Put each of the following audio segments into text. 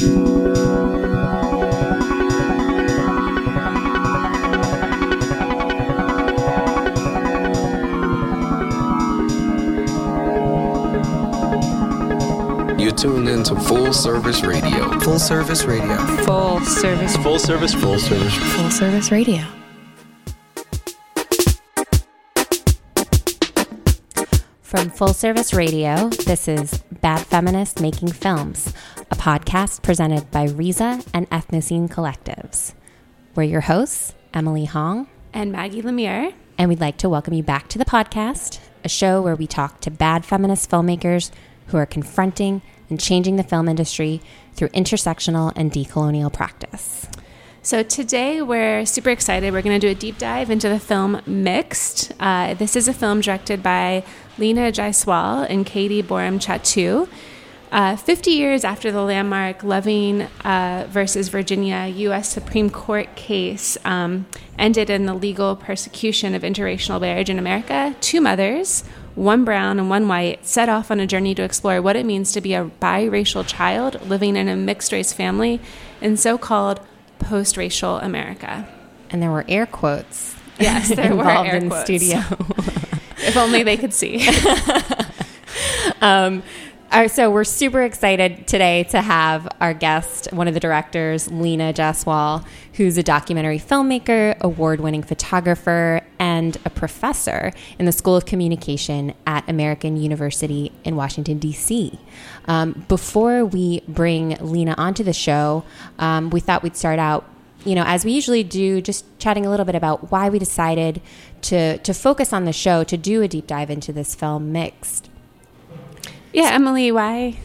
You tune in to Full Service Radio. Full service radio. Full service. Full service, full service. Full service radio. From Full Service Radio, this is Bad Feminist Making Films, a podcast presented by Riza and Ethnocine Collectives. We're your hosts, Emily Hong, And Maggie Lemire. and we'd like to welcome you back to the podcast, a show where we talk to bad feminist filmmakers who are confronting and changing the film industry through intersectional and decolonial practice. So today we're super excited. We're going to do a deep dive into the film Mixed. Uh, this is a film directed by Leena Jayaswal and Caty Borum Chattoo. Uh, 50 years after the landmark Loving uh, versus Virginia U.S. Supreme Court case um, ended in the legal persecution of interracial marriage in America, two mothers, one brown and one white, set off on a journey to explore what it means to be a biracial child living in a mixed race family in so called post racial America. And there were air quotes Yes, there were involved air in quotes. studio. If only they could see. Um, right, so we're super excited today to have our guest, one of the directors, Leena Jayaswal, who's a documentary filmmaker, award-winning photographer, and a professor in the School of Communication at American University in Washington D.C. Um, before we bring Leena onto the show, um, we thought we'd start out you know, as we usually do, just chatting a little bit about why we decided to to focus on the show to do a deep dive into this film, Mixed. Yeah, Emily, why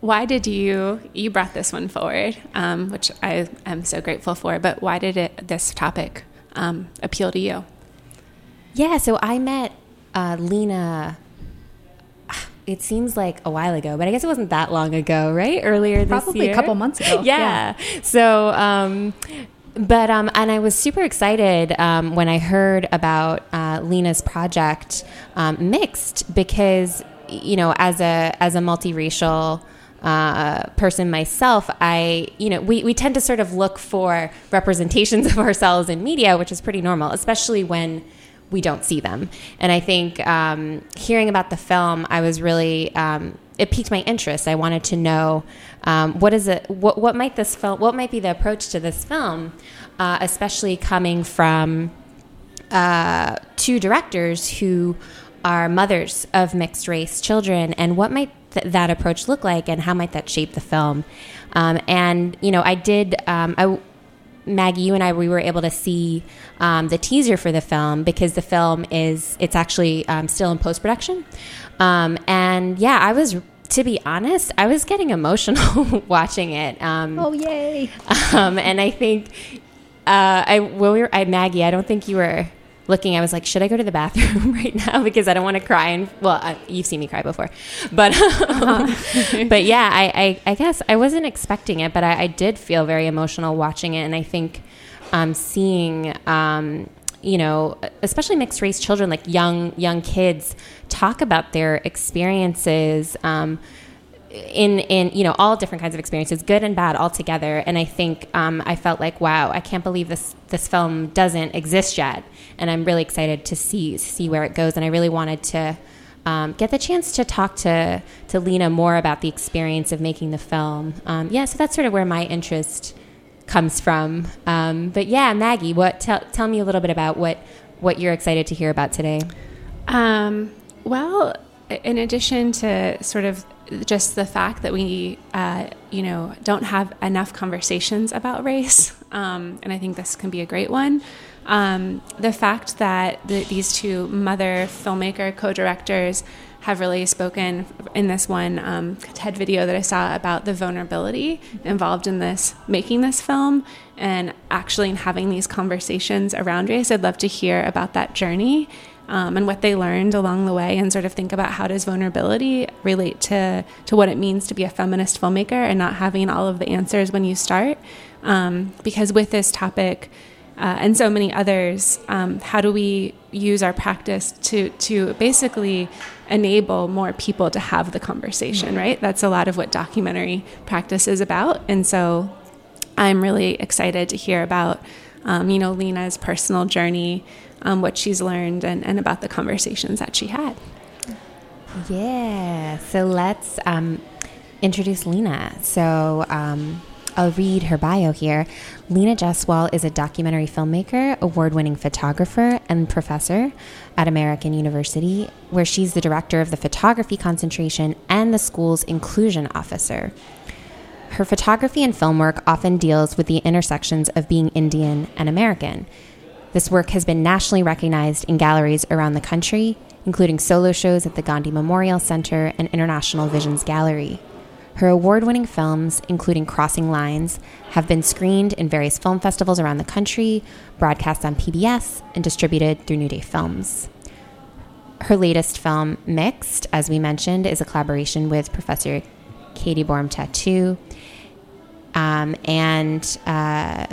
why did you you brought this one forward, um, which I am so grateful for. But why did it this topic um, appeal to you? Yeah, so I met uh, Leena. It seems like a while ago, but I guess it wasn't that long ago, right? Earlier this Probably a couple months ago, yeah. So, um, but um, and I was super excited um, when I heard about uh, Leena's project, um, Mixed, because you know, as a as a multiracial uh, person myself, I, you know, we, we tend to sort of look for representations of ourselves in media, which is pretty normal, especially when we don't see them. And I think um, hearing about the film, I was really, um, it piqued my interest. I wanted to know um, what is it, what, what might this film, what might be the approach to this film, uh, especially coming from uh, two directors who are mothers of mixed race children, and what might th- that approach look like, and how might that shape the film? Um, and you know, I did. Um, I, Maggie, you and I, we were able to see um, the teaser for the film because the film is it's actually um, still in post production, um, and yeah, I was. To be honest, I was getting emotional watching it. Um, Oh yay! um, and I think uh, I when we were I Maggie, I don't think you were looking. I was like, should I go to the bathroom right now because I don't want to cry. And well, uh, you've seen me cry before, but um, but yeah, I, I I guess I wasn't expecting it, but I, I did feel very emotional watching it, and I think um, seeing. Um, you know, especially mixed race children, like young young kids, talk about their experiences um, in in you know all different kinds of experiences, good and bad, all together. And I think um, I felt like, wow, I can't believe this this film doesn't exist yet, and I'm really excited to see see where it goes. And I really wanted to. Um, get the chance to talk to to Leena more about the experience of making the film. Um, yeah, so that's sort of where my interest comes from. Um, but yeah, Maggie, what tell tell me a little bit about what what you're excited to hear about today. Um, well, in addition to sort of just the fact that we, uh, you know, don't have enough conversations about race, um, and I think this can be a great one. Um, the fact that the, these two mother filmmaker co-directors have really spoken in this one um, TED video that I saw about the vulnerability involved in this making this film and actually in having these conversations around race. I'd love to hear about that journey um, and what they learned along the way, and sort of think about how does vulnerability relate to to what it means to be a feminist filmmaker and not having all of the answers when you start. Um, because with this topic. Uh, and so many others. Um, how do we use our practice to to basically enable more people to have the conversation, right? That's a lot of what documentary practice is about. And so I'm really excited to hear about, um, you know, Leena's personal journey, um, what she's learned, and, and about the conversations that she had. Yeah. So let's um, introduce Leena. So um, I'll read her bio here. Leena Jayaswal is a documentary filmmaker, award winning photographer, and professor at American University, where she's the director of the photography concentration and the school's inclusion officer. Her photography and film work often deals with the intersections of being Indian and American. This work has been nationally recognized in galleries around the country, including solo shows at the Gandhi Memorial Center and International Visions Gallery. Her award winning films, including Crossing Lines, have been screened in various film festivals around the country, broadcast on PBS, and distributed through New Day Films. Her latest film, Mixed, as we mentioned, is a collaboration with Professor Caty Borum Chattoo. Um, and uh,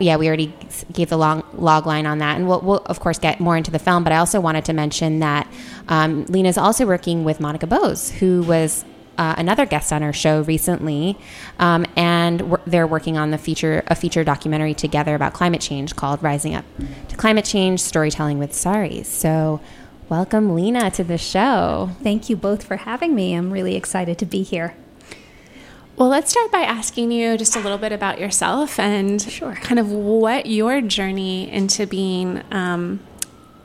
yeah, we already gave the long log line on that, and we'll, we'll, of course get more into the film. But I also wanted to mention that um, Leena is also working with Monica Bose, who was uh, another guest on our show recently, um, and they're working on the feature a feature documentary together about climate change called "Rising Up to Climate Change: Storytelling with Saris." So, welcome, Leena, to the show. Thank you both for having me. I'm really excited to be here. Well, let's start by asking you just a little bit about yourself and sure. kind of what your journey into being um,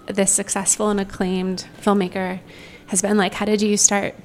this successful and acclaimed filmmaker has been like. How did you start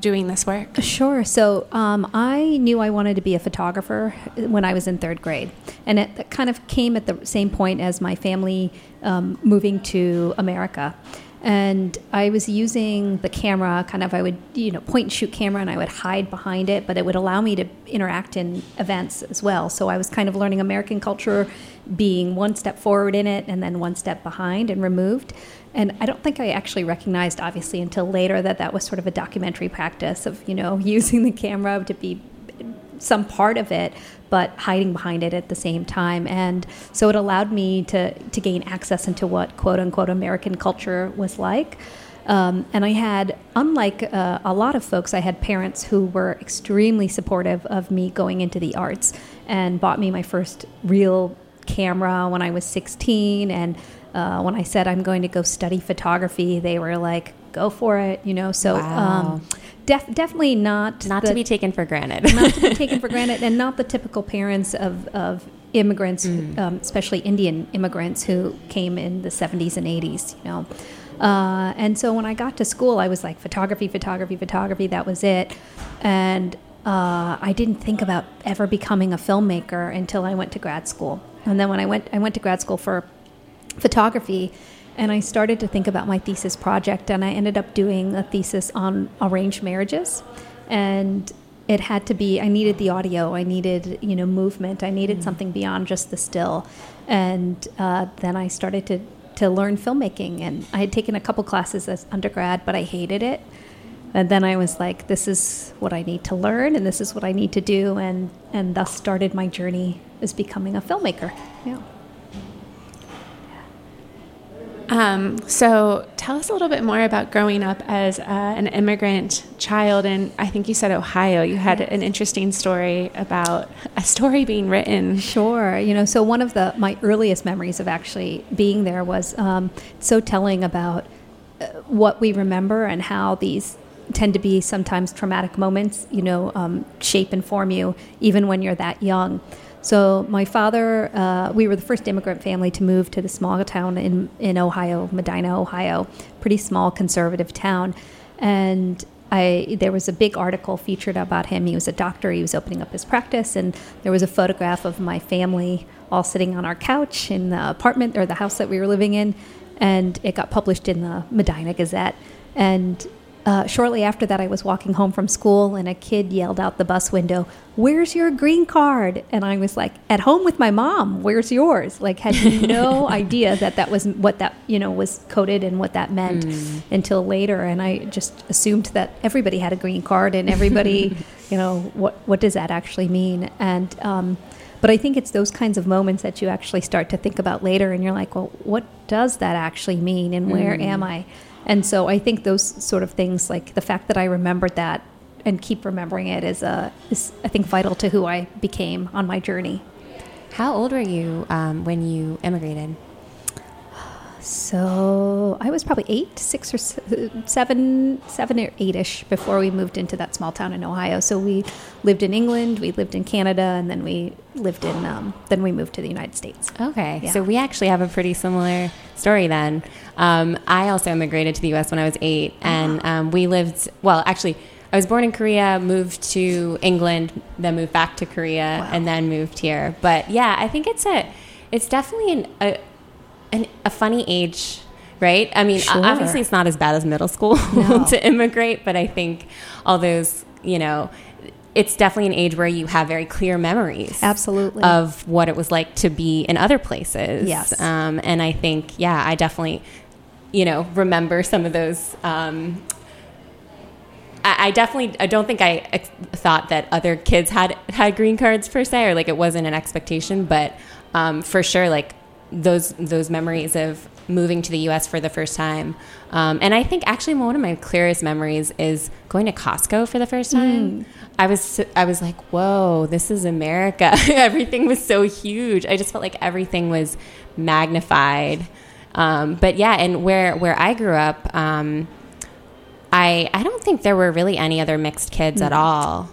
doing this work? Sure. So um, I knew I wanted to be a photographer when I was in third grade, and it kind of came at the same point as my family um, moving to America. And I was using the camera, kind of, I would, you know, point and shoot camera and I would hide behind it, but it would allow me to interact in events as well. So I was kind of learning American culture, being one step forward in it and then one step behind and removed. And I don't think I actually recognized, obviously, until later that that was sort of a documentary practice of, you know, using the camera to be some part of it, but hiding behind it at the same time. And so it allowed me to, to gain access into what quote unquote American culture was like. Um, and I had, unlike uh, a lot of folks, I had parents who were extremely supportive of me going into the arts and bought me my first real camera when I was 16 and uh, when I said I'm going to go study photography, they were like, "Go for it," you know. So, wow. um, def- definitely not not the, to be taken for granted. not to be taken for granted, and not the typical parents of of immigrants, mm. um, especially Indian immigrants who came in the 70s and 80s. You know. Uh, and so when I got to school, I was like photography, photography, photography. That was it, and uh, I didn't think about ever becoming a filmmaker until I went to grad school. And then when I went, I went to grad school for photography and I started to think about my thesis project, and I ended up doing a thesis on arranged marriages. And it had to be, I needed the audio, I needed, you know, movement, I needed mm. something beyond just the still. And uh, then I started to, to learn filmmaking. And I had taken a couple classes as undergrad, but I hated it. And then I was like, this is what I need to learn, and this is what I need to do. And, and thus started my journey as becoming a filmmaker. Yeah. Um, so tell us a little bit more about growing up as uh, an immigrant child and I think you said Ohio. You had an interesting story about a story being written. Sure. You know, so one of the my earliest memories of actually being there was um, so telling about uh, what we remember and how these tend to be sometimes traumatic moments, you know, um, shape and form you even when you're that young. So my father, uh, we were the first immigrant family to move to the small town in in Ohio, Medina, Ohio, pretty small conservative town, and. I, there was a big article featured about him. He was a doctor. He was opening up his practice, and there was a photograph of my family all sitting on our couch in the apartment or the house that we were living in, and it got published in the Medina Gazette. And uh, shortly after that, I was walking home from school, and a kid yelled out the bus window, "Where's your green card?" And I was like, "At home with my mom. Where's yours?" Like, had no idea that that was what that you know was coded and what that meant mm. until later. And I just assumed that everybody had a green card, and everybody, you know, what what does that actually mean? And um, but I think it's those kinds of moments that you actually start to think about later, and you're like, well, what does that actually mean, and where Mm. am I? And so I think those sort of things, like the fact that I remembered that and keep remembering it, is, uh, is I think vital to who I became on my journey. How old were you um, when you immigrated? So I was probably eight, six or seven, seven or eight-ish before we moved into that small town in Ohio. So we lived in England, we lived in Canada, and then we lived in, um, then we moved to the United States. Okay, Yeah. so we actually have a pretty similar story then. Um, I also immigrated to the U.S. when I was eight, and um, we lived. Well, actually, I was born in Korea, moved to England, then moved back to Korea, Wow. and then moved here. But yeah, I think it's a, it's definitely an, a, an, a funny age. Right? I mean, Sure. obviously, it's not as bad as middle school No. to immigrate, but I think all those, you know, it's definitely an age where you have very clear memories Absolutely. of what it was like to be in other places. Yes. Um, and I think, yeah, I definitely, you know, remember some of those. Um, I, I definitely, I don't think I ex- thought that other kids had had green cards per se, or like it wasn't an expectation, but um, for sure, like those those memories of moving to the U.S. for the first time, um, and I think actually one of my clearest memories is going to Costco for the first time. I was I was like, whoa, this is America. everything was so huge. I just felt like everything was magnified. Um, but yeah, and where where I grew up. Um, I I don't think there were really any other mixed kids at all,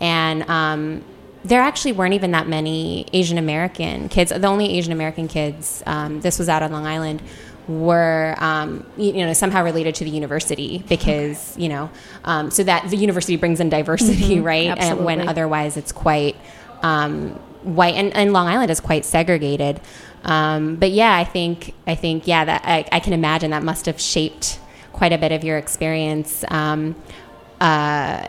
and um, there actually weren't even that many Asian American kids. The only Asian American kids, um, this was out on Long Island, were um, you, you know somehow related to the university because you know um, so that the university brings in diversity, right? Absolutely. And when otherwise it's quite um, white, and, and Long Island is quite segregated. Um, but yeah, I think I think yeah that I, I can imagine that must have shaped quite a bit of your experience. Um, uh,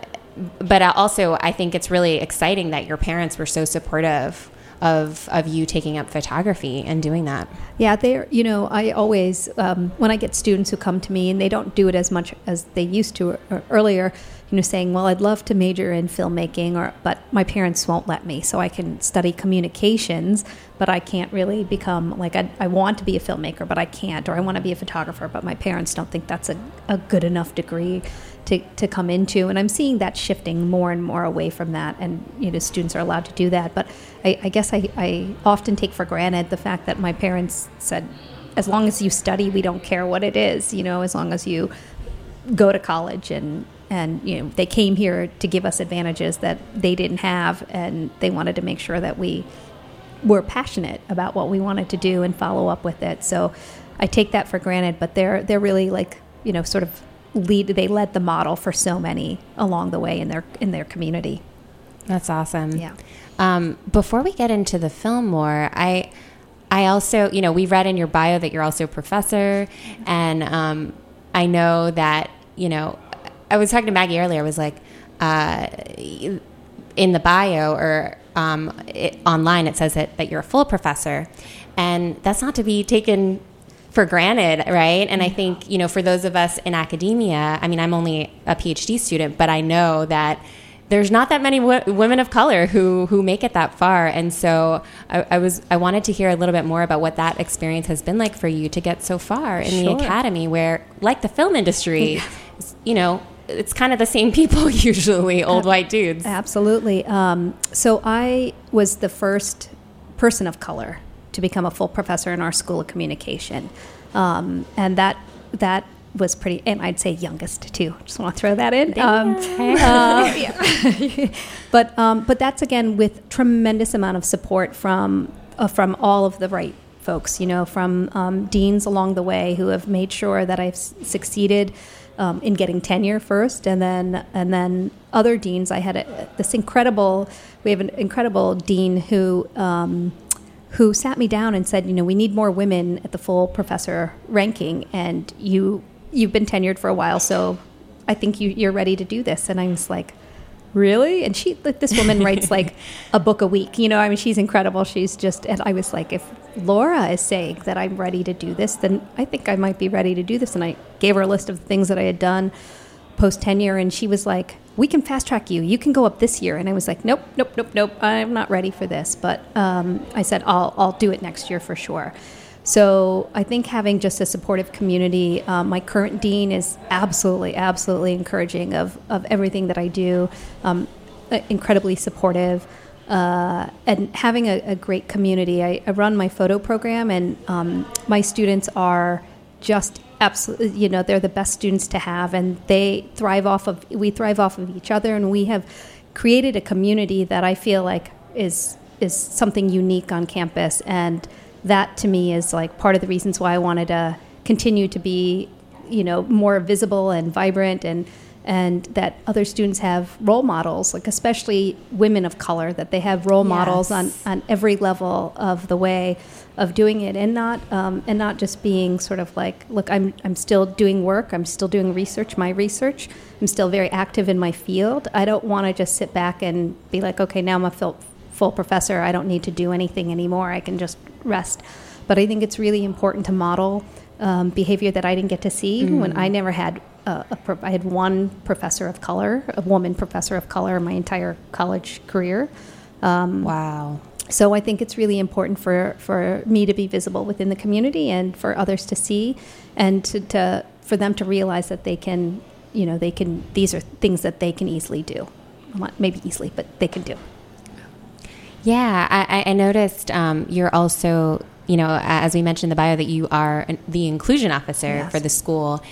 but also, I think it's really exciting that your parents were so supportive of of you taking up photography and doing that. Yeah, they're, you know, I always, um, when I get students who come to me and they don't do it as much as they used to or earlier, you know, saying, well, I'd love to major in filmmaking, or, but my parents won't let me. So I can study communications, but I can't really become, like, I, I want to be a filmmaker, but I can't, or I want to be a photographer, but my parents don't think that's a, a good enough degree to, to come into. And I'm seeing that shifting more and more away from that. And, you know, students are allowed to do that. But I, I guess I, I often take for granted the fact that my parents said, as long as you study, we don't care what it is, you know, as long as you go to college and, and, you know, they came here to give us advantages that they didn't have. And they wanted to make sure that we were passionate about what we wanted to do and follow up with it. So I take that for granted, but they're they're really like you know sort of lead. They led the model for so many along the way in their in their community. That's awesome. Yeah. Um, before we get into the film more, I I also, you know, we read in your bio that you're also a professor, and um, I know that, you know, I was talking to Maggie earlier. I was like, uh, in the bio or um, it, online, it says that, that you're a full professor, and that's not to be taken for granted, right? And I think, you know, for those of us in academia, I mean, I'm only a PhD student, but I know that there's not that many w- women of color who who make it that far, and so I, I was I wanted to hear a little bit more about what that experience has been like for you to get so far in the academy, where like the film industry, you know, it's kind of the same people usually, old white dudes. Absolutely. Um, so I was the first person of color to become a full professor in our school of communication, um, and that that was pretty. And I'd say youngest too. Just want to throw that in. Um, uh, but um, but that's again with tremendous amount of support from uh, from all of the right folks. You know, from um, deans along the way who have made sure that I've s- succeeded um, in getting tenure first, and then and then other deans. I had a, this incredible. We have an incredible dean who. Who sat me down and said, you know, we need more women at the full professor ranking, and you you've been tenured for a while, so I think you, you're ready to do this. And I was like, really? And she, like, this woman writes like a book a week. You know, I mean, she's incredible. She's just, and I was like, if Laura is saying that I'm ready to do this, then I think I might be ready to do this. And I gave her a list of the things that I had done post tenure, and she was like, "We can fast track you. You can go up this year." And I was like, "Nope, nope, nope, nope. I'm not ready for this." But um, I said, "I'll I'll do it next year for sure." So I think having just a supportive community. Um, my current dean is absolutely, absolutely encouraging of of everything that I do. Um, incredibly supportive. Uh, and having a, a great community. I, I, run my photo program, and um, my students are just absolutely you know they're the best students to have and they thrive off of we thrive off of each other and we have created a community that i feel like is is something unique on campus and that to me is like part of the reasons why i wanted to continue to be you know more visible and vibrant and and that other students have role models, like especially women of color, that they have role yes. models on, on every level of the way of doing it, and not um, and not just being sort of like, look, I'm I'm still doing work, I'm still doing research, my research, I'm still very active in my field. I don't want to just sit back and be like, okay, now I'm a full, full professor, I don't need to do anything anymore, I can just rest. But I think it's really important to model um, behavior that I didn't get to see mm. when I never had a, a, I had one professor of color, a woman professor of color, my entire college career. Um, wow. So I think it's really important for, for me to be visible within the community and for others to see and to, to for them to realize that they can, you know, they can, these are things that they can easily do. Not maybe easily, but they can do. Yeah, I, I noticed um, you're also, you know, as we mentioned in the bio, that you are an, the inclusion officer yes. for the school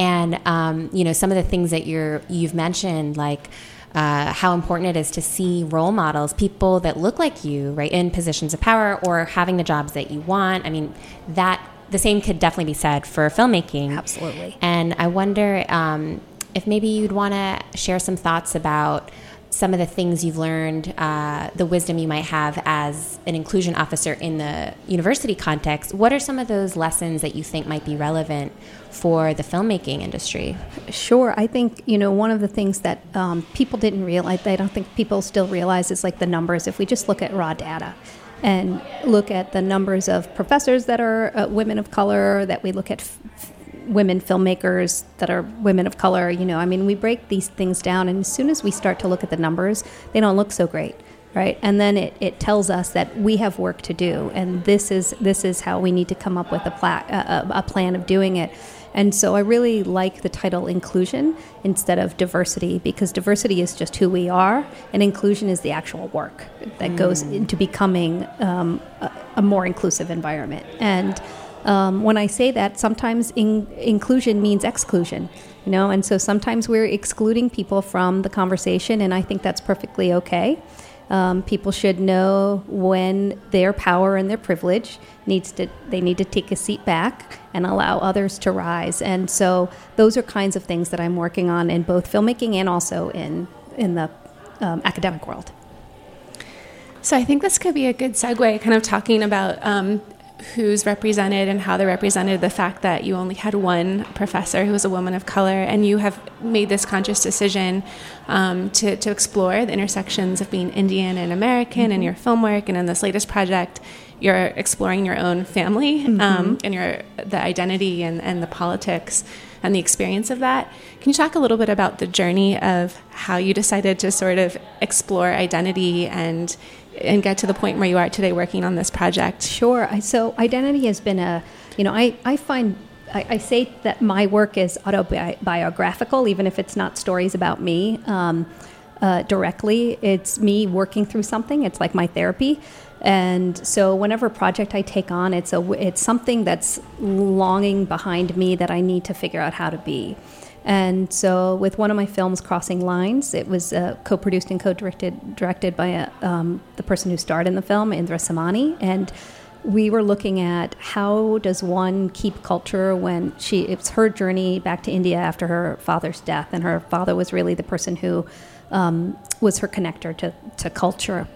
and um, you know some of the things that you're you've mentioned like uh, how important it is to see role models, people that look like you, right, in positions of power or having the jobs that you want. I mean, that the same could definitely be said for filmmaking. Absolutely. And I wonder um, if maybe you'd want to share some thoughts about some of the things you've learned, uh, the wisdom you might have as an inclusion officer in the university context. What are some of those lessons that you think might be relevant for the filmmaking industry? Sure. I think, you know, one of the things that um, people didn't realize, I don't think people still realize, is like the numbers. If we just look at raw data, and look at the numbers of professors that are uh, women of color, that we look at f- women filmmakers that are women of color. You know, I mean, we break these things down, and as soon as we start to look at the numbers, they don't look so great, right? And then it, it tells us that we have work to do, and this is this is how we need to come up with a, pla- a, a plan of doing it. And so I really like the title inclusion instead of diversity because diversity is just who we are, and inclusion is the actual work that mm. goes into becoming um, a, a more inclusive environment. And um, when I say that, sometimes in- inclusion means exclusion, you know, and so sometimes we're excluding people from the conversation, and I think that's perfectly okay. Um, people should know when their power and their privilege needs to they need to take a seat back and allow others to rise. And so those are kinds of things that I'm working on in both filmmaking and also in in the um, academic world. So I think this could be a good segue, kind of talking about um, who's represented and how they're represented, the fact that you only had one professor who was a woman of color, and you have made this conscious decision um, to, to explore the intersections of being Indian and American mm-hmm. in your film work, and in this latest project, you're exploring your own family mm-hmm. um, and your the identity and, and the politics and the experience of that. Can you talk a little bit about the journey of how you decided to sort of explore identity and and get to the point where you are today working on this project? Sure. So identity has been a, you know, I, I find I, I, say that my work is autobiographical, even if it's not stories about me um, uh, directly. It's me working through something. It's like my therapy. And so, whenever project I take on, it's a it's something that's longing behind me that I need to figure out how to be. And so, with one of my films, Crossing Lines, it was uh, co-produced and co-directed directed by a, uh, um, the person who starred in the film, Indra Samani, and we were looking at how does one keep culture when she it's her journey back to India after her father's death, and her father was really the person who um, was her connector to, to culture.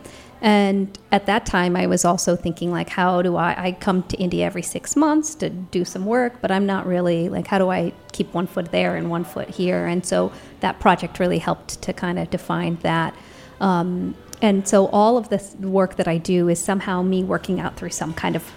And at that time, I was also thinking, like, how do I? I come to India every six months to do some work, but I'm not really like, how do I keep one foot there and one foot here? And so that project really helped to kind of define that. Um, and so all of this work that I do is somehow me working out through some kind of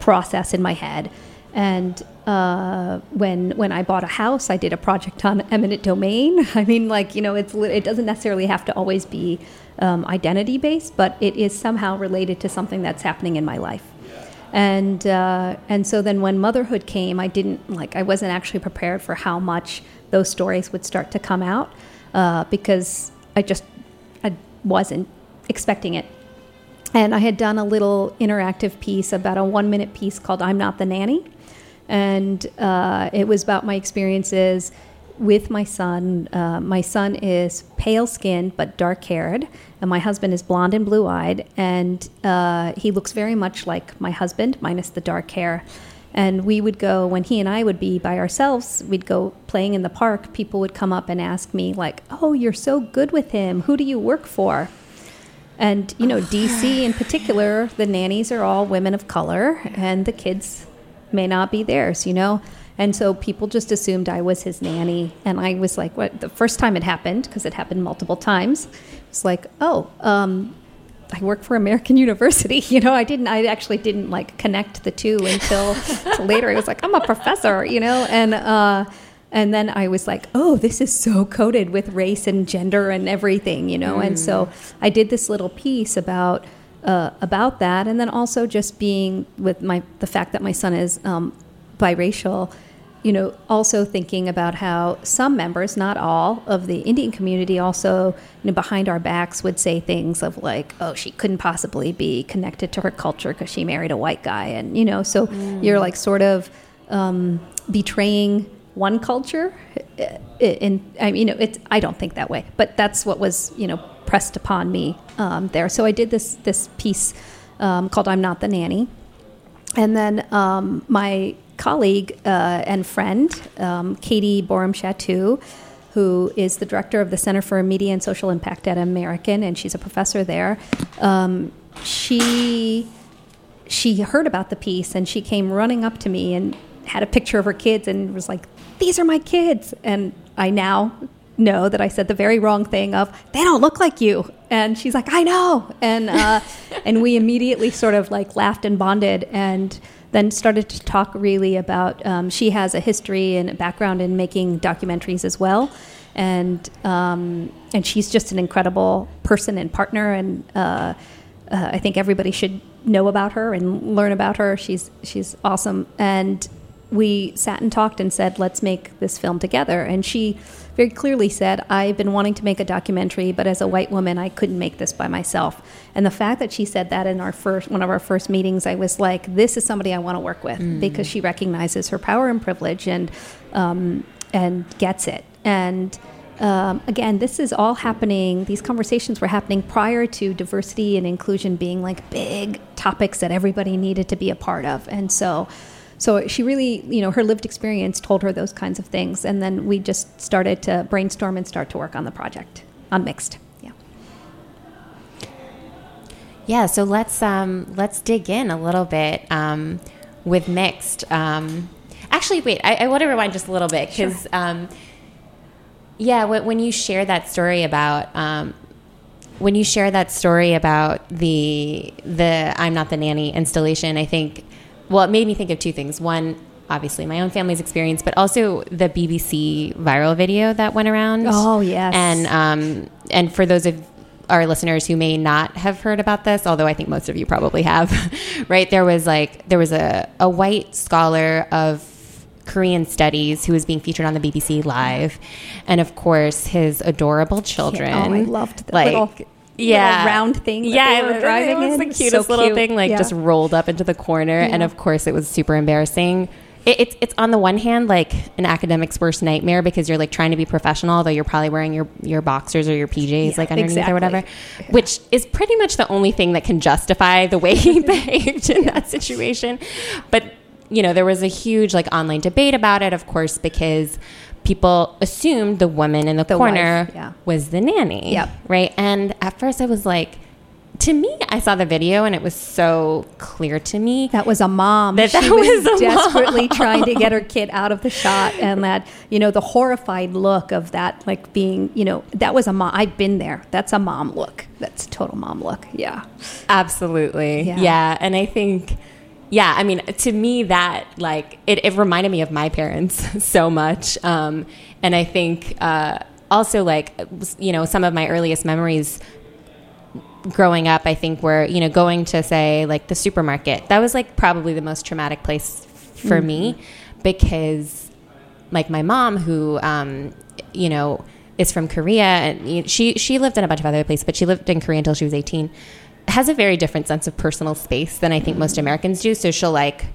process in my head and uh, when when I bought a house, I did a project on eminent domain. I mean, like you know, it's it doesn't necessarily have to always be um, identity based, but it is somehow related to something that's happening in my life. And uh, and so then when motherhood came, I didn't like I wasn't actually prepared for how much those stories would start to come out uh, because I just I wasn't expecting it. And I had done a little interactive piece about a one minute piece called I'm Not the Nanny. And uh, it was about my experiences with my son. Uh, my son is pale skinned but dark haired, and my husband is blonde and blue eyed. And uh, he looks very much like my husband, minus the dark hair. And we would go, when he and I would be by ourselves, we'd go playing in the park. People would come up and ask me, like, Oh, you're so good with him. Who do you work for? And, you know, DC in particular, the nannies are all women of color, and the kids may not be theirs, you know? And so people just assumed I was his nanny. And I was like, what? The first time it happened, because it happened multiple times, it's like, oh, um, I work for American University. You know, I didn't, I actually didn't like connect the two until, until later. I was like, I'm a professor, you know? And, uh, and then I was like, oh, this is so coded with race and gender and everything, you know? Mm. And so I did this little piece about, uh, about that. And then also just being with my, the fact that my son is um, biracial, you know, also thinking about how some members, not all, of the Indian community also, you know, behind our backs would say things of like, oh, she couldn't possibly be connected to her culture because she married a white guy. And, you know, so mm. you're like sort of um, betraying one culture. And I mean, you know, it's, I don't think that way, but that's what was, you know, pressed upon me um, there. So I did this, this piece um, called I'm Not the Nanny. And then um, my colleague uh, and friend, um, Caty Borum Chattoo, who is the director of the Center for Media and Social Impact at American, and she's a professor there. Um, she she heard about the piece and she came running up to me and had a picture of her kids and was like, "These are my kids." And I now know that I said the very wrong thing of they don't look like you. And she's like, I know. And uh, and we immediately sort of like laughed and bonded and then started to talk really about um, she has a history and a background in making documentaries as well. And um, and she's just an incredible person and partner and uh, uh, I think everybody should know about her and learn about her. She's she's awesome. And we sat and talked and said, let's make this film together. And she very clearly said, I've been wanting to make a documentary, but as a white woman, I couldn't make this by myself. And the fact that she said that in our first one of our first meetings, I was like, this is somebody I want to work with mm. because she recognizes her power and privilege and um, and gets it. And um, again, this is all happening. These conversations were happening prior to diversity and inclusion being like big topics that everybody needed to be a part of. And so so she really, you know, her lived experience told her those kinds of things. And then we just started to brainstorm and start to work on the project on Mixed. Yeah. Yeah. So let's um, let's dig in a little bit um, with Mixed. Um, actually, wait. I, I, want to rewind just a little bit because. Sure. Um, yeah, when you share that story about um, when you share that story about the the I'm not the nanny installation, I think well, it made me think of two things. One, obviously my own family's experience, but also the BBC viral video that went around. Oh yes, and um, and for those of our listeners who may not have heard about this, although I think most of you probably have, right? There was like there was a a white scholar of Korean studies who was being featured on the BBC Live, and of course his adorable children. Oh, I loved the like. Little yeah round thing yeah it, driving it was the cutest so little cute. thing like yeah. just rolled up into the corner yeah. and of course it was super embarrassing it, it's it's on the one hand like an academic's worst nightmare because you're like trying to be professional though you're probably wearing your your boxers or your PJs yeah, like underneath exactly. or whatever which is pretty much the only thing that can justify the way he behaved in that situation but you know there was a huge like online debate about it of course because people assumed the woman in the, the corner yeah. was the nanny. Yep. Right. And at first I was like, to me, I saw the video and it was so clear to me that was a mom. That, that she was, was desperately mom. trying to get her kid out of the shot, and that you know the horrified look of that, like being you know that was a mom. I've been there. That's a mom look. That's a total mom look. Yeah, absolutely. Yeah, yeah. and I think yeah, I mean, to me, that like it, it reminded me of my parents so much, um, and I think uh, also like you know some of my earliest memories growing up, I think were you know going to say like the supermarket. That was like probably the most traumatic place for mm-hmm. me because like my mom who um, you know is from Korea and she she lived in a bunch of other places, but she lived in Korea until she was eighteen. Has a very different sense of personal space than I think most Americans do. So she'll like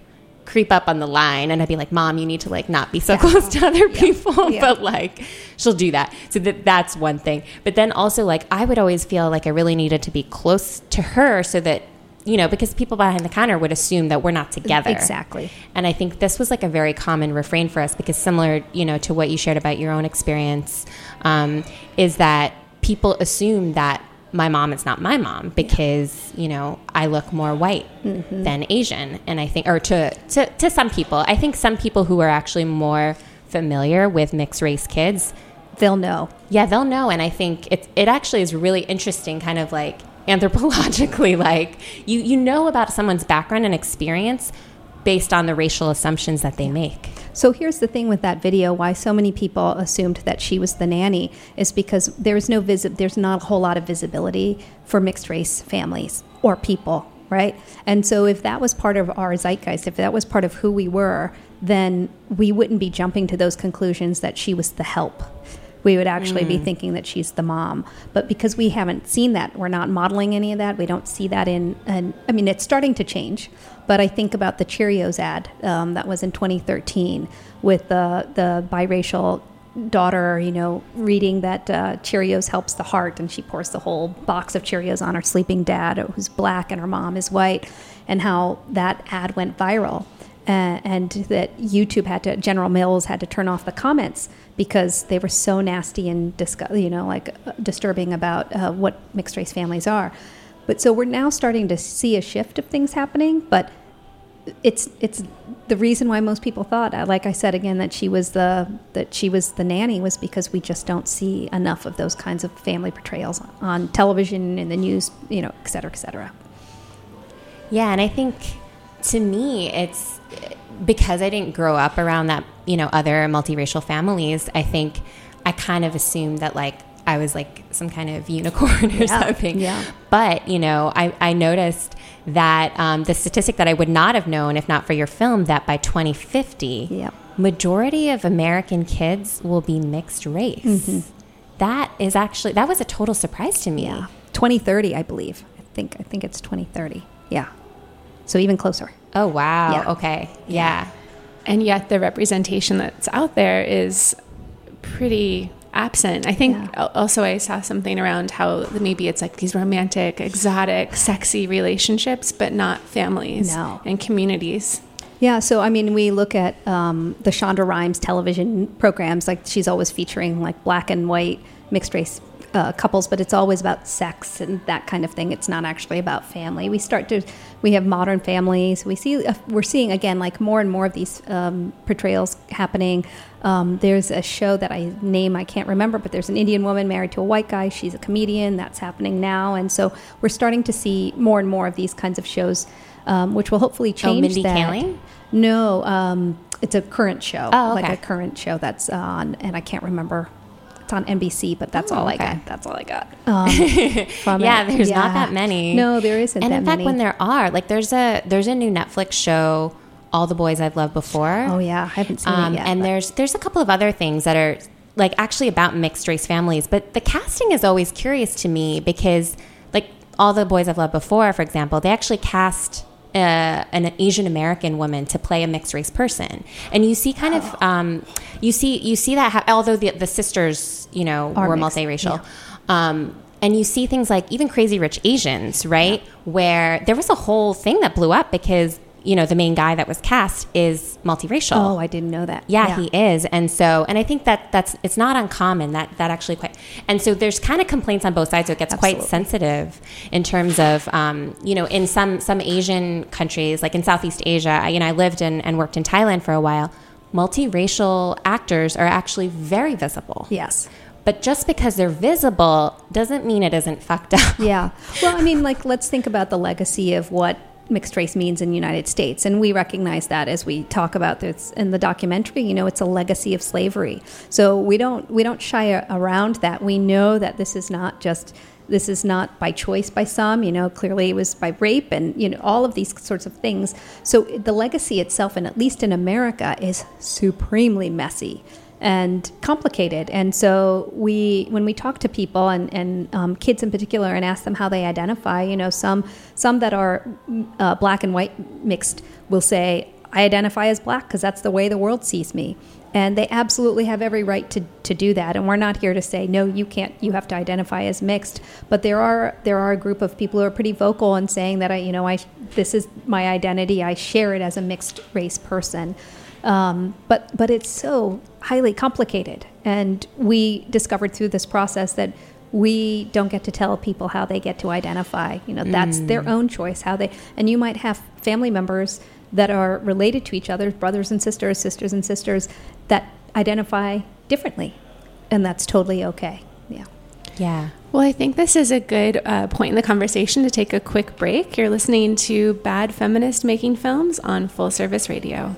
creep up on the line and I'd be like, Mom, you need to like not be so yeah. close to other people. Yeah. But like she'll do that. So that that's one thing. But then also like I would always feel like I really needed to be close to her so that you know, because people behind the counter would assume that we're not together. Exactly. And I think this was like a very common refrain for us because similar, you know, to what you shared about your own experience, um, is that people assume that my mom is not my mom because you know I look more white mm-hmm. than Asian, and I think, or to, to to some people, I think some people who are actually more familiar with mixed race kids, they'll know. Yeah, they'll know, and I think it it actually is really interesting, kind of like anthropologically, like you you know about someone's background and experience based on the racial assumptions that they make. So here's the thing with that video: why so many people assumed that she was the nanny is because there's no visi- there's not a whole lot of visibility for mixed race families or people, right? And so if that was part of our zeitgeist, if that was part of who we were, then we wouldn't be jumping to those conclusions that she was the help we would actually mm. be thinking that she's the mom. But because we haven't seen that, we're not modeling any of that. We don't see that in, and I mean, it's starting to change. But I think about the Cheerios ad um, that was in 2013 with the the biracial daughter, you know, reading that uh, Cheerios helps the heart, and she pours the whole box of Cheerios on her sleeping dad, who's black, and her mom is white, and how that ad went viral. Uh, and that YouTube had to, General Mills had to turn off the comments because they were so nasty and disgu- you know, like uh, disturbing about uh, what mixed race families are. But so we're now starting to see a shift of things happening, but it's it's the reason why most people thought, uh, like I said again, that she was the that she was the nanny was because we just don't see enough of those kinds of family portrayals on television, in the news, you know, et cetera, et cetera. Yeah, and I think to me, it's because I didn't grow up around that, you know, other multiracial families. I think I kind of assumed that like I was like some kind of unicorn or yeah, something. Yeah. But you know, I, I noticed that um, the statistic that I would not have known if not for your film that by 2050, yep. majority of American kids will be mixed race. Mm-hmm. That is actually that was a total surprise to me. Yeah. 2030, I believe. I think I think it's 2030. Yeah. So even closer. Oh, wow. Yeah. Okay. Yeah. And yet the representation that's out there is pretty absent. I think yeah. also I saw something around how maybe it's like these romantic, exotic, sexy relationships, but not families no. and communities. Yeah, so I mean, we look at um, the Shonda Rhimes television programs, like she's always featuring like black and white mixed race uh, couples, but it's always about sex and that kind of thing. It's not actually about family. We start to, we have modern families. We see, uh, we're seeing again like more and more of these um, portrayals happening. Um, there's a show that I name I can't remember, but there's an Indian woman married to a white guy. She's a comedian. That's happening now, and so we're starting to see more and more of these kinds of shows, um, which will hopefully change. Oh, Mindy that. Kaling. No, um, it's a current show, oh, okay. like a current show that's on, and I can't remember it's on NBC, but that's oh, all okay. I got. That's all I got. Um, yeah, there's yeah. not that many. No, there isn't. And in fact, many. when there are, like, there's a there's a new Netflix show, All the Boys I've Loved Before. Oh yeah, I haven't seen um, it yet. And but. there's there's a couple of other things that are like actually about mixed race families, but the casting is always curious to me because like All the Boys I've Loved Before, for example, they actually cast uh, an Asian American woman to play a mixed race person, and you see kind of um, you see you see that ha- although the, the sisters you know Are were mixed, multiracial. Yeah. Um, and you see things like even Crazy Rich Asians, right? Yeah. Where there was a whole thing that blew up because you know, the main guy that was cast is multiracial. Oh, I didn't know that. Yeah, yeah, he is. And so, and I think that that's, it's not uncommon that, that actually quite, and so there's kind of complaints on both sides. So it gets Absolutely. quite sensitive in terms of, um, you know, in some, some Asian countries, like in Southeast Asia, I, you know, I lived in, and worked in Thailand for a while. Multiracial actors are actually very visible. Yes. But just because they're visible doesn't mean it isn't fucked up. Yeah. Well, I mean, like, let's think about the legacy of what mixed race means in the United States, and we recognize that as we talk about this in the documentary. You know, it's a legacy of slavery, so we don't we don't shy around that. We know that this is not just this is not by choice by some. You know clearly it was by rape and you know all of these sorts of things. So the legacy itself and at least in america is supremely messy and complicated. And so we, when we talk to people and, and um, kids in particular, and ask them how they identify, you know, some some that are uh, black and white mixed will say, "I identify as black because that's the way the world sees me." And they absolutely have every right to, to do that. And we're not here to say, no, you can't, you have to identify as mixed. But there are, there are a group of people who are pretty vocal in saying that I, you know, I, this is my identity. I share it as a mixed race person. Um, but but it's so highly complicated, and we discovered through this process that we don't get to tell people how they get to identify. You know, that's mm. their own choice how they. And you might have family members that are related to each other, brothers and sisters, sisters and sisters, that identify differently, and that's totally okay. Yeah. Yeah. Well, I think this is a good uh, point in the conversation to take a quick break. You're listening to Bad Feminist Making Films on Full Service Radio.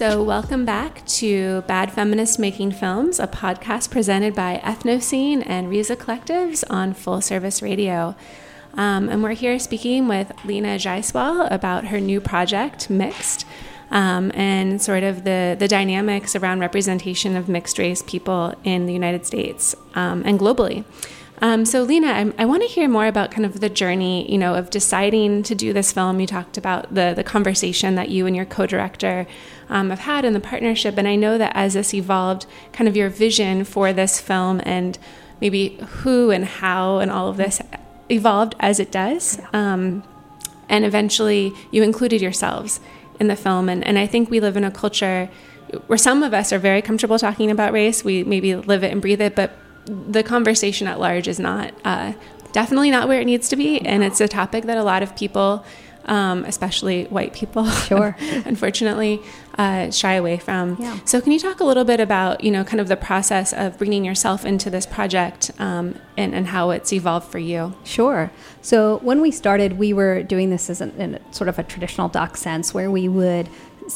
So, welcome back to Bad Feminist Making Films, a podcast presented by Ethnocine and Riza Collectives on Full Service Radio. Um, and we're here speaking with Leena Jayaswal about her new project, Mixed, um, and sort of the, the dynamics around representation of mixed race people in the United States um, and globally. Um, so, Leena, I, I want to hear more about kind of the journey, you know, of deciding to do this film. You talked about the the conversation that you and your co-director um, have had in the partnership, and I know that as this evolved, kind of your vision for this film and maybe who and how and all of this evolved as it does, um, and eventually you included yourselves in the film. And, and I think we live in a culture where some of us are very comfortable talking about race. We maybe live it and breathe it, but the conversation at large is not uh, definitely not where it needs to be, and it's a topic that a lot of people, um, especially white people, sure, unfortunately, uh, shy away from. Yeah. So, can you talk a little bit about you know kind of the process of bringing yourself into this project um, and, and how it's evolved for you? Sure. So, when we started, we were doing this as an, in a, sort of a traditional doc sense, where we would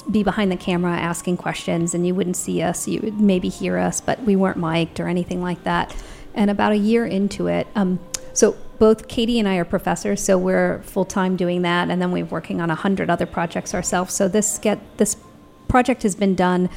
be behind the camera asking questions and you wouldn't see us. You would maybe hear us, but we weren't mic'd or anything like that. And about a year into it, um, so both Caty and I are professors, so we're full time doing that, and then we're working on a hundred other projects ourselves. So this get this project has been done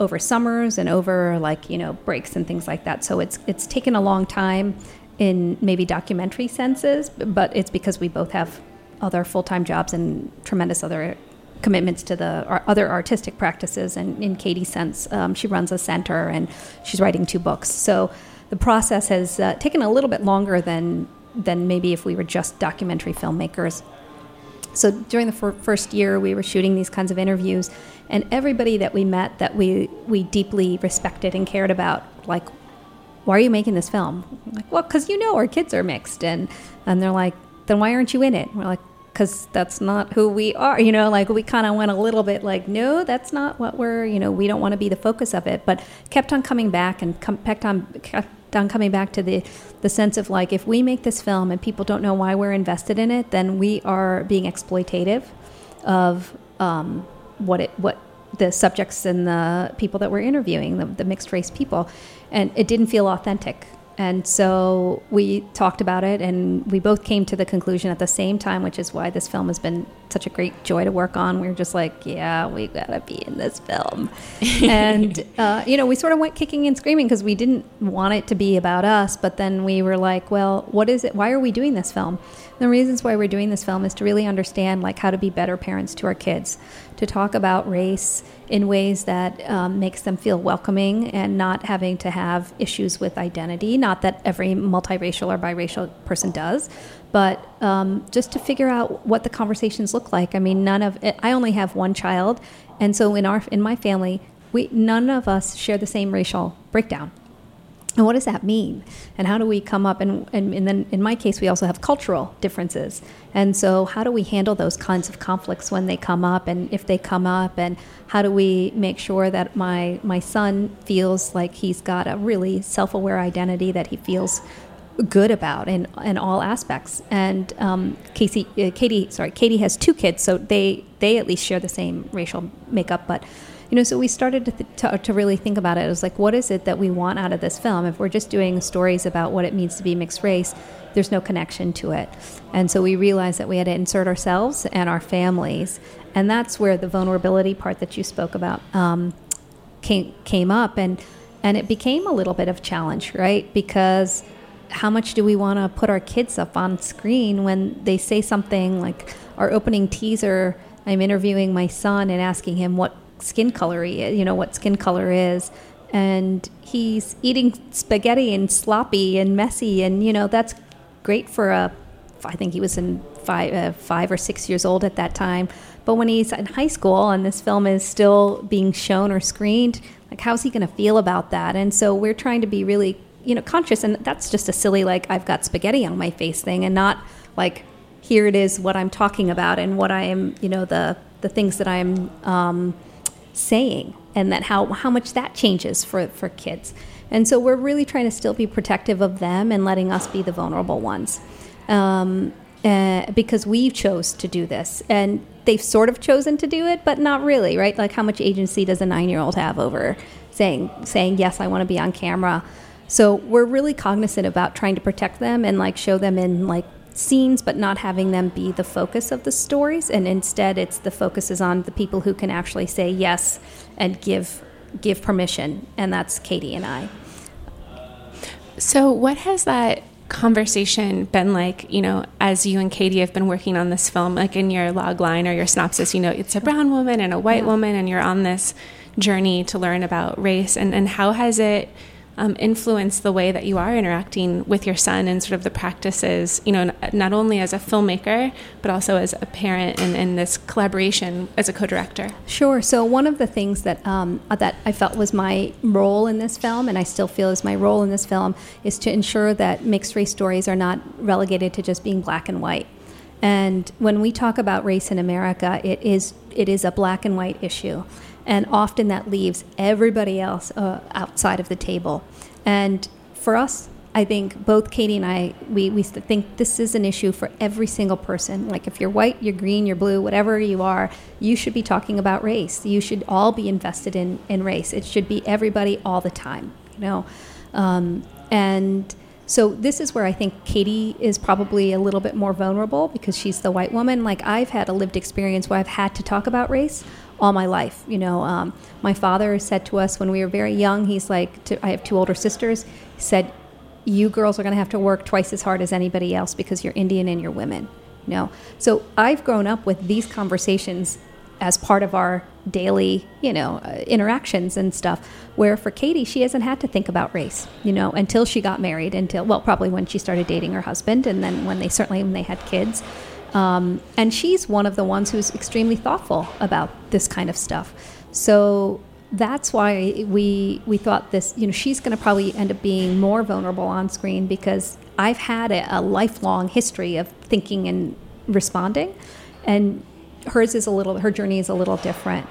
over summers and over like you know breaks and things like that. So it's it's taken a long time in maybe documentary senses, but it's because we both have other full time jobs and tremendous other commitments to the other artistic practices. And in Caty's sense, um, she runs a center and she's writing two books. So the process has uh, taken a little bit longer than than maybe if we were just documentary filmmakers. So during the fir- first year, we were shooting these kinds of interviews, and everybody that we met that we we deeply respected and cared about, like, why are you making this film? I'm like, well, because you know our kids are mixed, and and they're like, then why aren't you in it? we're like, because that's not who we are. You know, like we kind of went a little bit like, no, that's not what we're, you know, we don't want to be the focus of it, but kept on coming back and com- kept on kept on coming back to the the sense of like, if we make this film and people don't know why we're invested in it, then we are being exploitative of um, what it what the subjects and the people that we're interviewing, the, the mixed race people, and it didn't feel authentic. And so we talked about it, and we both came to the conclusion at the same time, which is why this film has been such a great joy to work on. We were just like, yeah, we gotta be in this film. and, uh, you know, we sort of went kicking and screaming because we didn't want it to be about us, but then we were like, well, what is it? Why are we doing this film? The reasons why we're doing this film is to really understand like how to be better parents to our kids, to talk about race in ways that um, makes them feel welcoming and not having to have issues with identity. Not that every multiracial or biracial person does, but um, just to figure out what the conversations look like. I mean, none of it, I only have one child, and so in our in my family, we none of us share the same racial breakdown. And what does that mean? And how do we come up? And, and, and, then in my case, we also have cultural differences. And so, how do we handle those kinds of conflicts when they come up? And if they come up, and how do we make sure that my, my son feels like he's got a really self aware identity that he feels good about in, in all aspects? And um, Casey, uh, Caty, sorry, Caty has two kids, so they, they at least share the same racial makeup. But you know, so we started to, th- to, to, really think about it. It was like, what is it that we want out of this film? If we're just doing stories about what it means to be mixed race, there's no connection to it. And so we realized that we had to insert ourselves and our families. And that's where the vulnerability part that you spoke about um, came, came up. And, and it became a little bit of challenge, right? Because how much do we want to put our kids up on screen when they say something like our opening teaser? I'm interviewing my son and asking him what skin color he is, you know, what skin color is. And he's eating spaghetti and sloppy and messy. And, you know, that's great for a, I think he was in five, uh, five or six years old at that time. But when he's in high school and this film is still being shown or screened, like, how's he going to feel about that? And so we're trying to be really, you know, conscious. And that's just a silly, like, I've got spaghetti on my face thing and not like, here it is what I'm talking about and what I am, you know, the, the things that I'm, um, saying and that how, how much that changes for, for kids. And so we're really trying to still be protective of them and letting us be the vulnerable ones. Um, uh, because we chose to do this. And they've sort of chosen to do it, but not really, right? Like how much agency does a nine year old have over saying, saying, yes, I want to be on camera? So we're really cognizant about trying to protect them and like show them in like scenes, but not having them be the focus of the stories. And instead, it's the focus is on the people who can actually say yes and give give permission, and that's Caty and I. So, what has that conversation been like? You know, as you and Caty have been working on this film, like in your log line or your synopsis, you know, it's a brown woman and a white yeah. woman, and you're on this journey to learn about race. And and how has it um, influence the way that you are interacting with your son and sort of the practices, you know, not only as a filmmaker, but also as a parent and, this collaboration as a co-director? Sure. So one of the things that, um, that I felt was my role in this film, and I still feel is my role in this film, is to ensure that mixed race stories are not relegated to just being black and white. And when we talk about race in America, it is, it is a black and white issue and often that leaves everybody else uh, outside of the table. And for us, I think both Caty and I, we, we think this is an issue for every single person. Like if you're white, you're green, you're blue, whatever you are, you should be talking about race. You should all be invested in, in race. It should be everybody all the time, you know. Um, and so this is where I think Caty is probably a little bit more vulnerable because she's the white woman. Like I've had a lived experience where I've had to talk about race all my life. You know, um, my father said to us when we were very young, he's like, to, I have two older sisters, he said, you girls are going to have to work twice as hard as anybody else because you're Indian and you're women. You know, so I've grown up with these conversations as part of our daily, you know, uh, interactions and stuff. Where for Caty, she hasn't had to think about race, you know, until she got married, until well, probably when she started dating her husband, and then when they certainly when they had kids. Um, and she's one of the ones who's extremely thoughtful about this kind of stuff. So that's why we we thought this. You know, she's going to probably end up being more vulnerable on screen because I've had a, a lifelong history of thinking and responding, and hers is a little. Her journey is a little different.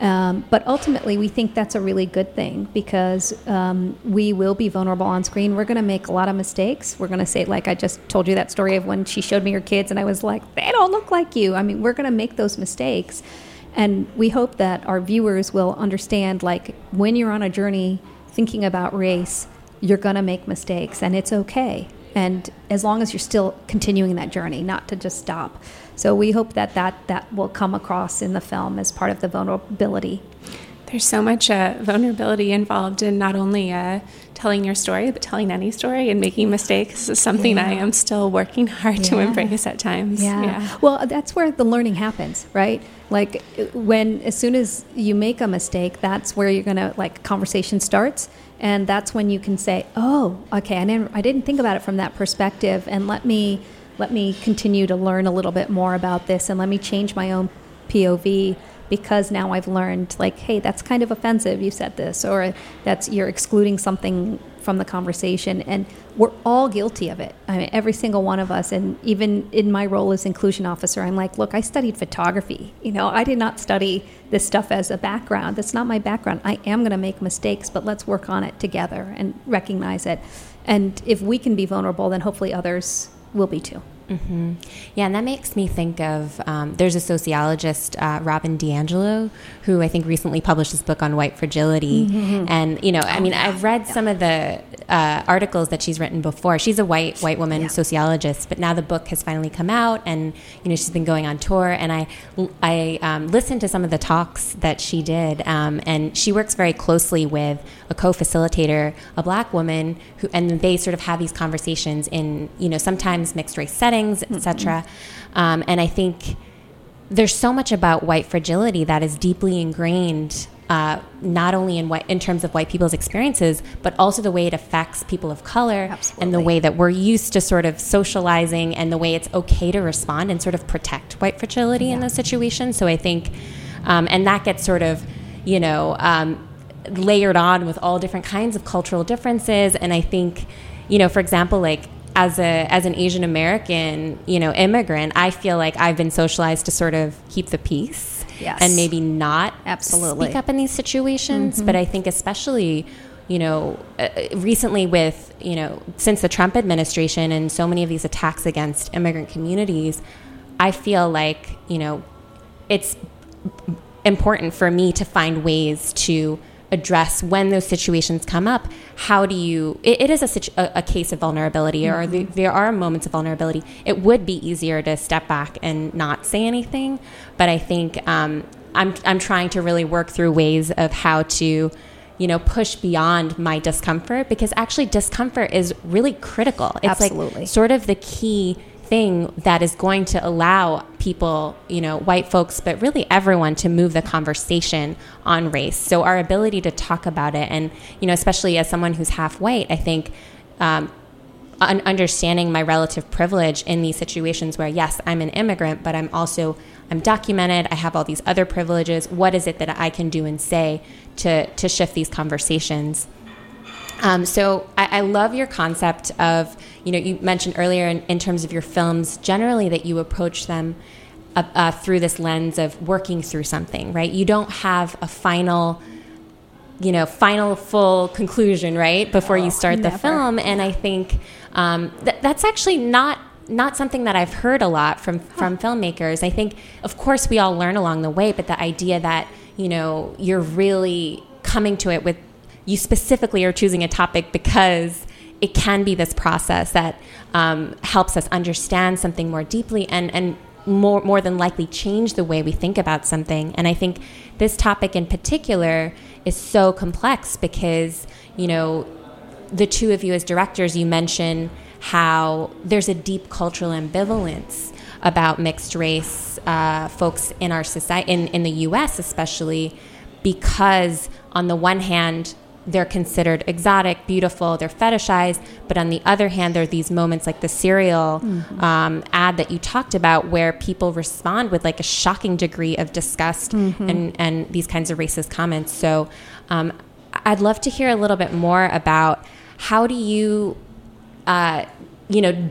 Um, but ultimately, we think that's a really good thing because um, we will be vulnerable on screen. We're going to make a lot of mistakes. We're going to say, like I just told you that story of when she showed me her kids, and I was like, they don't look like you. I mean, we're going to make those mistakes. And we hope that our viewers will understand like when you're on a journey thinking about race, you're going to make mistakes and it's okay. And as long as you're still continuing that journey, not to just stop. So we hope that that, that will come across in the film as part of the vulnerability. There's so much uh, vulnerability involved in not only uh, telling your story, but telling any story and making mistakes is something yeah. I am still working hard yeah. to embrace at times. Yeah. yeah. Well, that's where the learning happens, right? Like when, as soon as you make a mistake, that's where you're gonna like conversation starts, and that's when you can say, "Oh, okay, I didn't, I didn't think about it from that perspective," and let me, let me continue to learn a little bit more about this, and let me change my own POV because now I've learned like, hey, that's kind of offensive. You said this, or that's you're excluding something from the conversation, and we're all guilty of it. I mean, every single one of us, and even in my role as inclusion officer, I'm like, look, I studied photography. You know, I did not study this stuff as a background. That's not my background. I am going to make mistakes, but let's work on it together and recognize it. And if we can be vulnerable, then hopefully others will be too. Mm-hmm. Yeah, and that makes me think of um, there's a sociologist, uh, Robin DiAngelo, who I think recently published this book on white fragility. Mm-hmm. And, you know, I mean, I've read yeah. some of the uh, articles that she's written before. She's a white white woman yeah. sociologist, but now the book has finally come out, and you know she's been going on tour. And I I um, listened to some of the talks that she did, um, and she works very closely with a co-facilitator, a black woman who, and they sort of have these conversations in you know sometimes mixed race settings, etc. Mm-hmm. Um, and I think there's so much about white fragility that is deeply ingrained uh, not only in white, in terms of white people's experiences, but also the way it affects people of color Absolutely. and the way that we're used to sort of socializing and the way it's okay to respond and sort of protect white fragility yeah. in those situations. So I think, um, and that gets sort of, you know, um, layered on with all different kinds of cultural differences. And I think, you know, for example, like as a as an Asian American, you know, immigrant, I feel like I've been socialized to sort of keep the peace yes. and maybe not absolutely speak up in these situations. Mm-hmm. But I think especially you know, uh, recently with, you know, since the Trump administration and so many of these attacks against immigrant communities, I feel like, you know, it's important for me to find ways to address when those situations come up how do you it, it is a, situ, a, a, case of vulnerability mm-hmm. or the, there are moments of vulnerability it would be easier to step back and not say anything but i think um, I'm, I'm trying to really work through ways of how to you know push beyond my discomfort because actually discomfort is really critical it's Absolutely. like sort of the key thing that is going to allow people, you know, white folks, but really everyone to move the conversation on race. So our ability to talk about it, and you know, especially as someone who's half white, I think. Um, understanding my relative privilege in these situations where yes i'm an immigrant but i'm also i'm documented i have all these other privileges what is it that i can do and say to to shift these conversations um, so I, I, love your concept of, you know, you mentioned earlier in, in terms of your films, generally that you approach them uh, uh, through this lens of working through something, right? You don't have a final, you know, final full conclusion, right, before oh, you start never. the film. And I think um, th- that's actually not not something that I've heard a lot from from filmmakers. I think, of course, we all learn along the way, but the idea that you know you're really coming to it with you specifically are choosing a topic because it can be this process that um, helps us understand something more deeply and, and more, more than likely change the way we think about something. And I think this topic in particular is so complex because, you know, the two of you as directors, you mention how there's a deep cultural ambivalence about mixed race uh, folks in our society, in, in the US especially, because on the one hand, they're considered exotic, beautiful, they're fetishized. But on the other hand, there are these moments like the cereal mm-hmm. um, ad that you talked about where people respond with like a shocking degree of disgust mm-hmm. and, and these kinds of racist comments. So um, I'd love to hear a little bit more about how do you, uh, you know,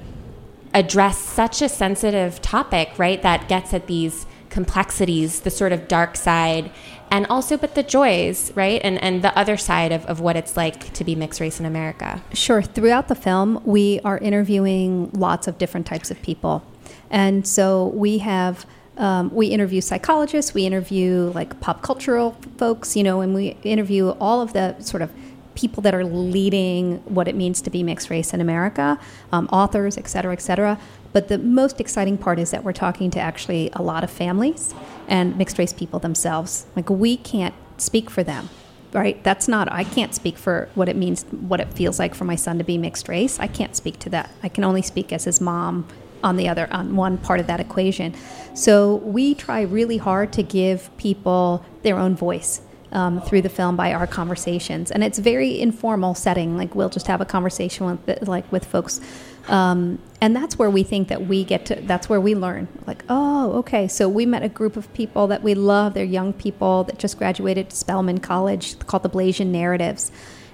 address such a sensitive topic, right, that gets at these complexities, the sort of dark side and also but the joys right? And and the other side of, of what it's like to be mixed race in america. Sure. Throughout the film we are interviewing lots of different types of people. And so we have um, we interview psychologists, we interview like pop cultural folks, you know, and we interview all of the sort of people that are leading what it means to be mixed race in America, um, authors, et cetera, et cetera. But the most exciting part is that we're talking to actually a lot of families and mixed race people themselves. Like we can't speak for them, right? That's not, I can't speak for what it means, what it feels like for my son to be mixed race. I can't speak to that. I can only speak as his mom on the other, on one part of that equation. So we try really hard to give people their own voice. Um, through the film by our conversations, and it's very informal setting. Like we'll just have a conversation with like with folks um, and that's where we think that we get to, that's where we learn. Like, oh, okay. So we met a group of people that we love. They're young people that just graduated Spelman College called the Blasian Narratives.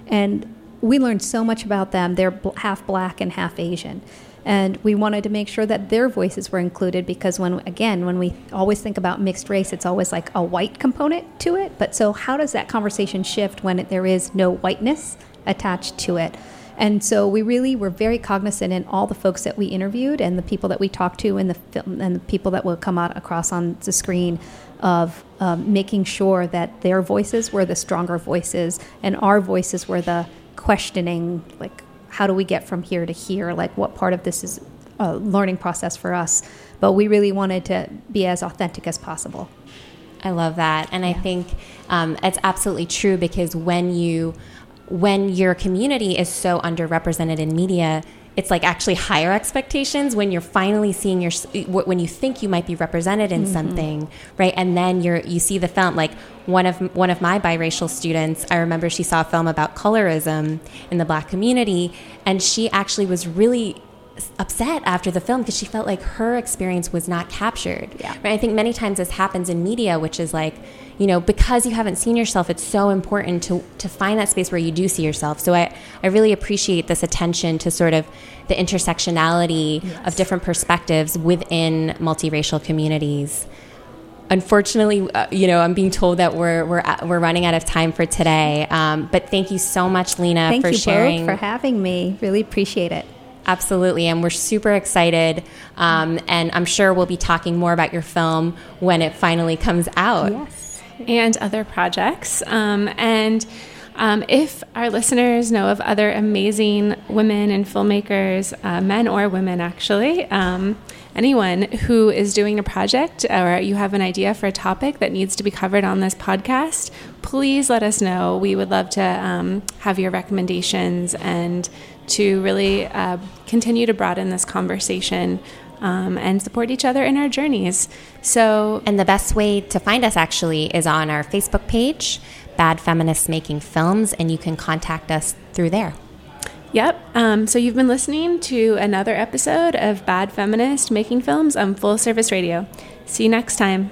And we learned so much about them. They're half black and half Asian. And we wanted to make sure that their voices were included because when, again, when we always think about mixed race, it's always like a white component to it. But so how does that conversation shift when there is no whiteness attached to it? And so we really were very cognizant in all the folks that we interviewed and the people that we talked to in the film and the people that will come out across on the screen of um, making sure that their voices were the stronger voices and our voices were the questioning, like, how do we get from here to here? Like, what part of this is a learning process for us? But we really wanted to be as authentic as possible. I love that. And yeah. I think um, it's absolutely true because when you when your community is so underrepresented in media, it's like actually higher expectations when you're finally seeing your when you think you might be represented in mm-hmm. something right and then you're you see the film like one of one of my biracial students i remember she saw a film about colorism in the black community and she actually was really upset after the film because she felt like her experience was not captured. Yeah. Right? I think many times this happens in media, which is like, you know, because you haven't seen yourself, it's so important to to find that space where you do see yourself. So I I really appreciate this attention to sort of the intersectionality yes. of different perspectives within multiracial communities. Unfortunately, uh, you know, I'm being told that we're we're we're running out of time for today. Um, but thank you so much, Leena, thank for sharing. for having me. Really appreciate it. Absolutely, and we're super excited. Um, and I'm sure we'll be talking more about your film when it finally comes out. Yes, and other projects. Um, and um, if our listeners know of other amazing women and filmmakers, uh, men or women actually, um, anyone who is doing a project or you have an idea for a topic that needs to be covered on this podcast, please let us know. We would love to um, have your recommendations and to really uh, continue to broaden this conversation um, and support each other in our journeys. So, and the best way to find us actually is on our Facebook page, Bad Feminists Making Films, and you can contact us through there. Yep. Um, so you've been listening to another episode of Bad Feminist Making Films on Full Service Radio. See you next time.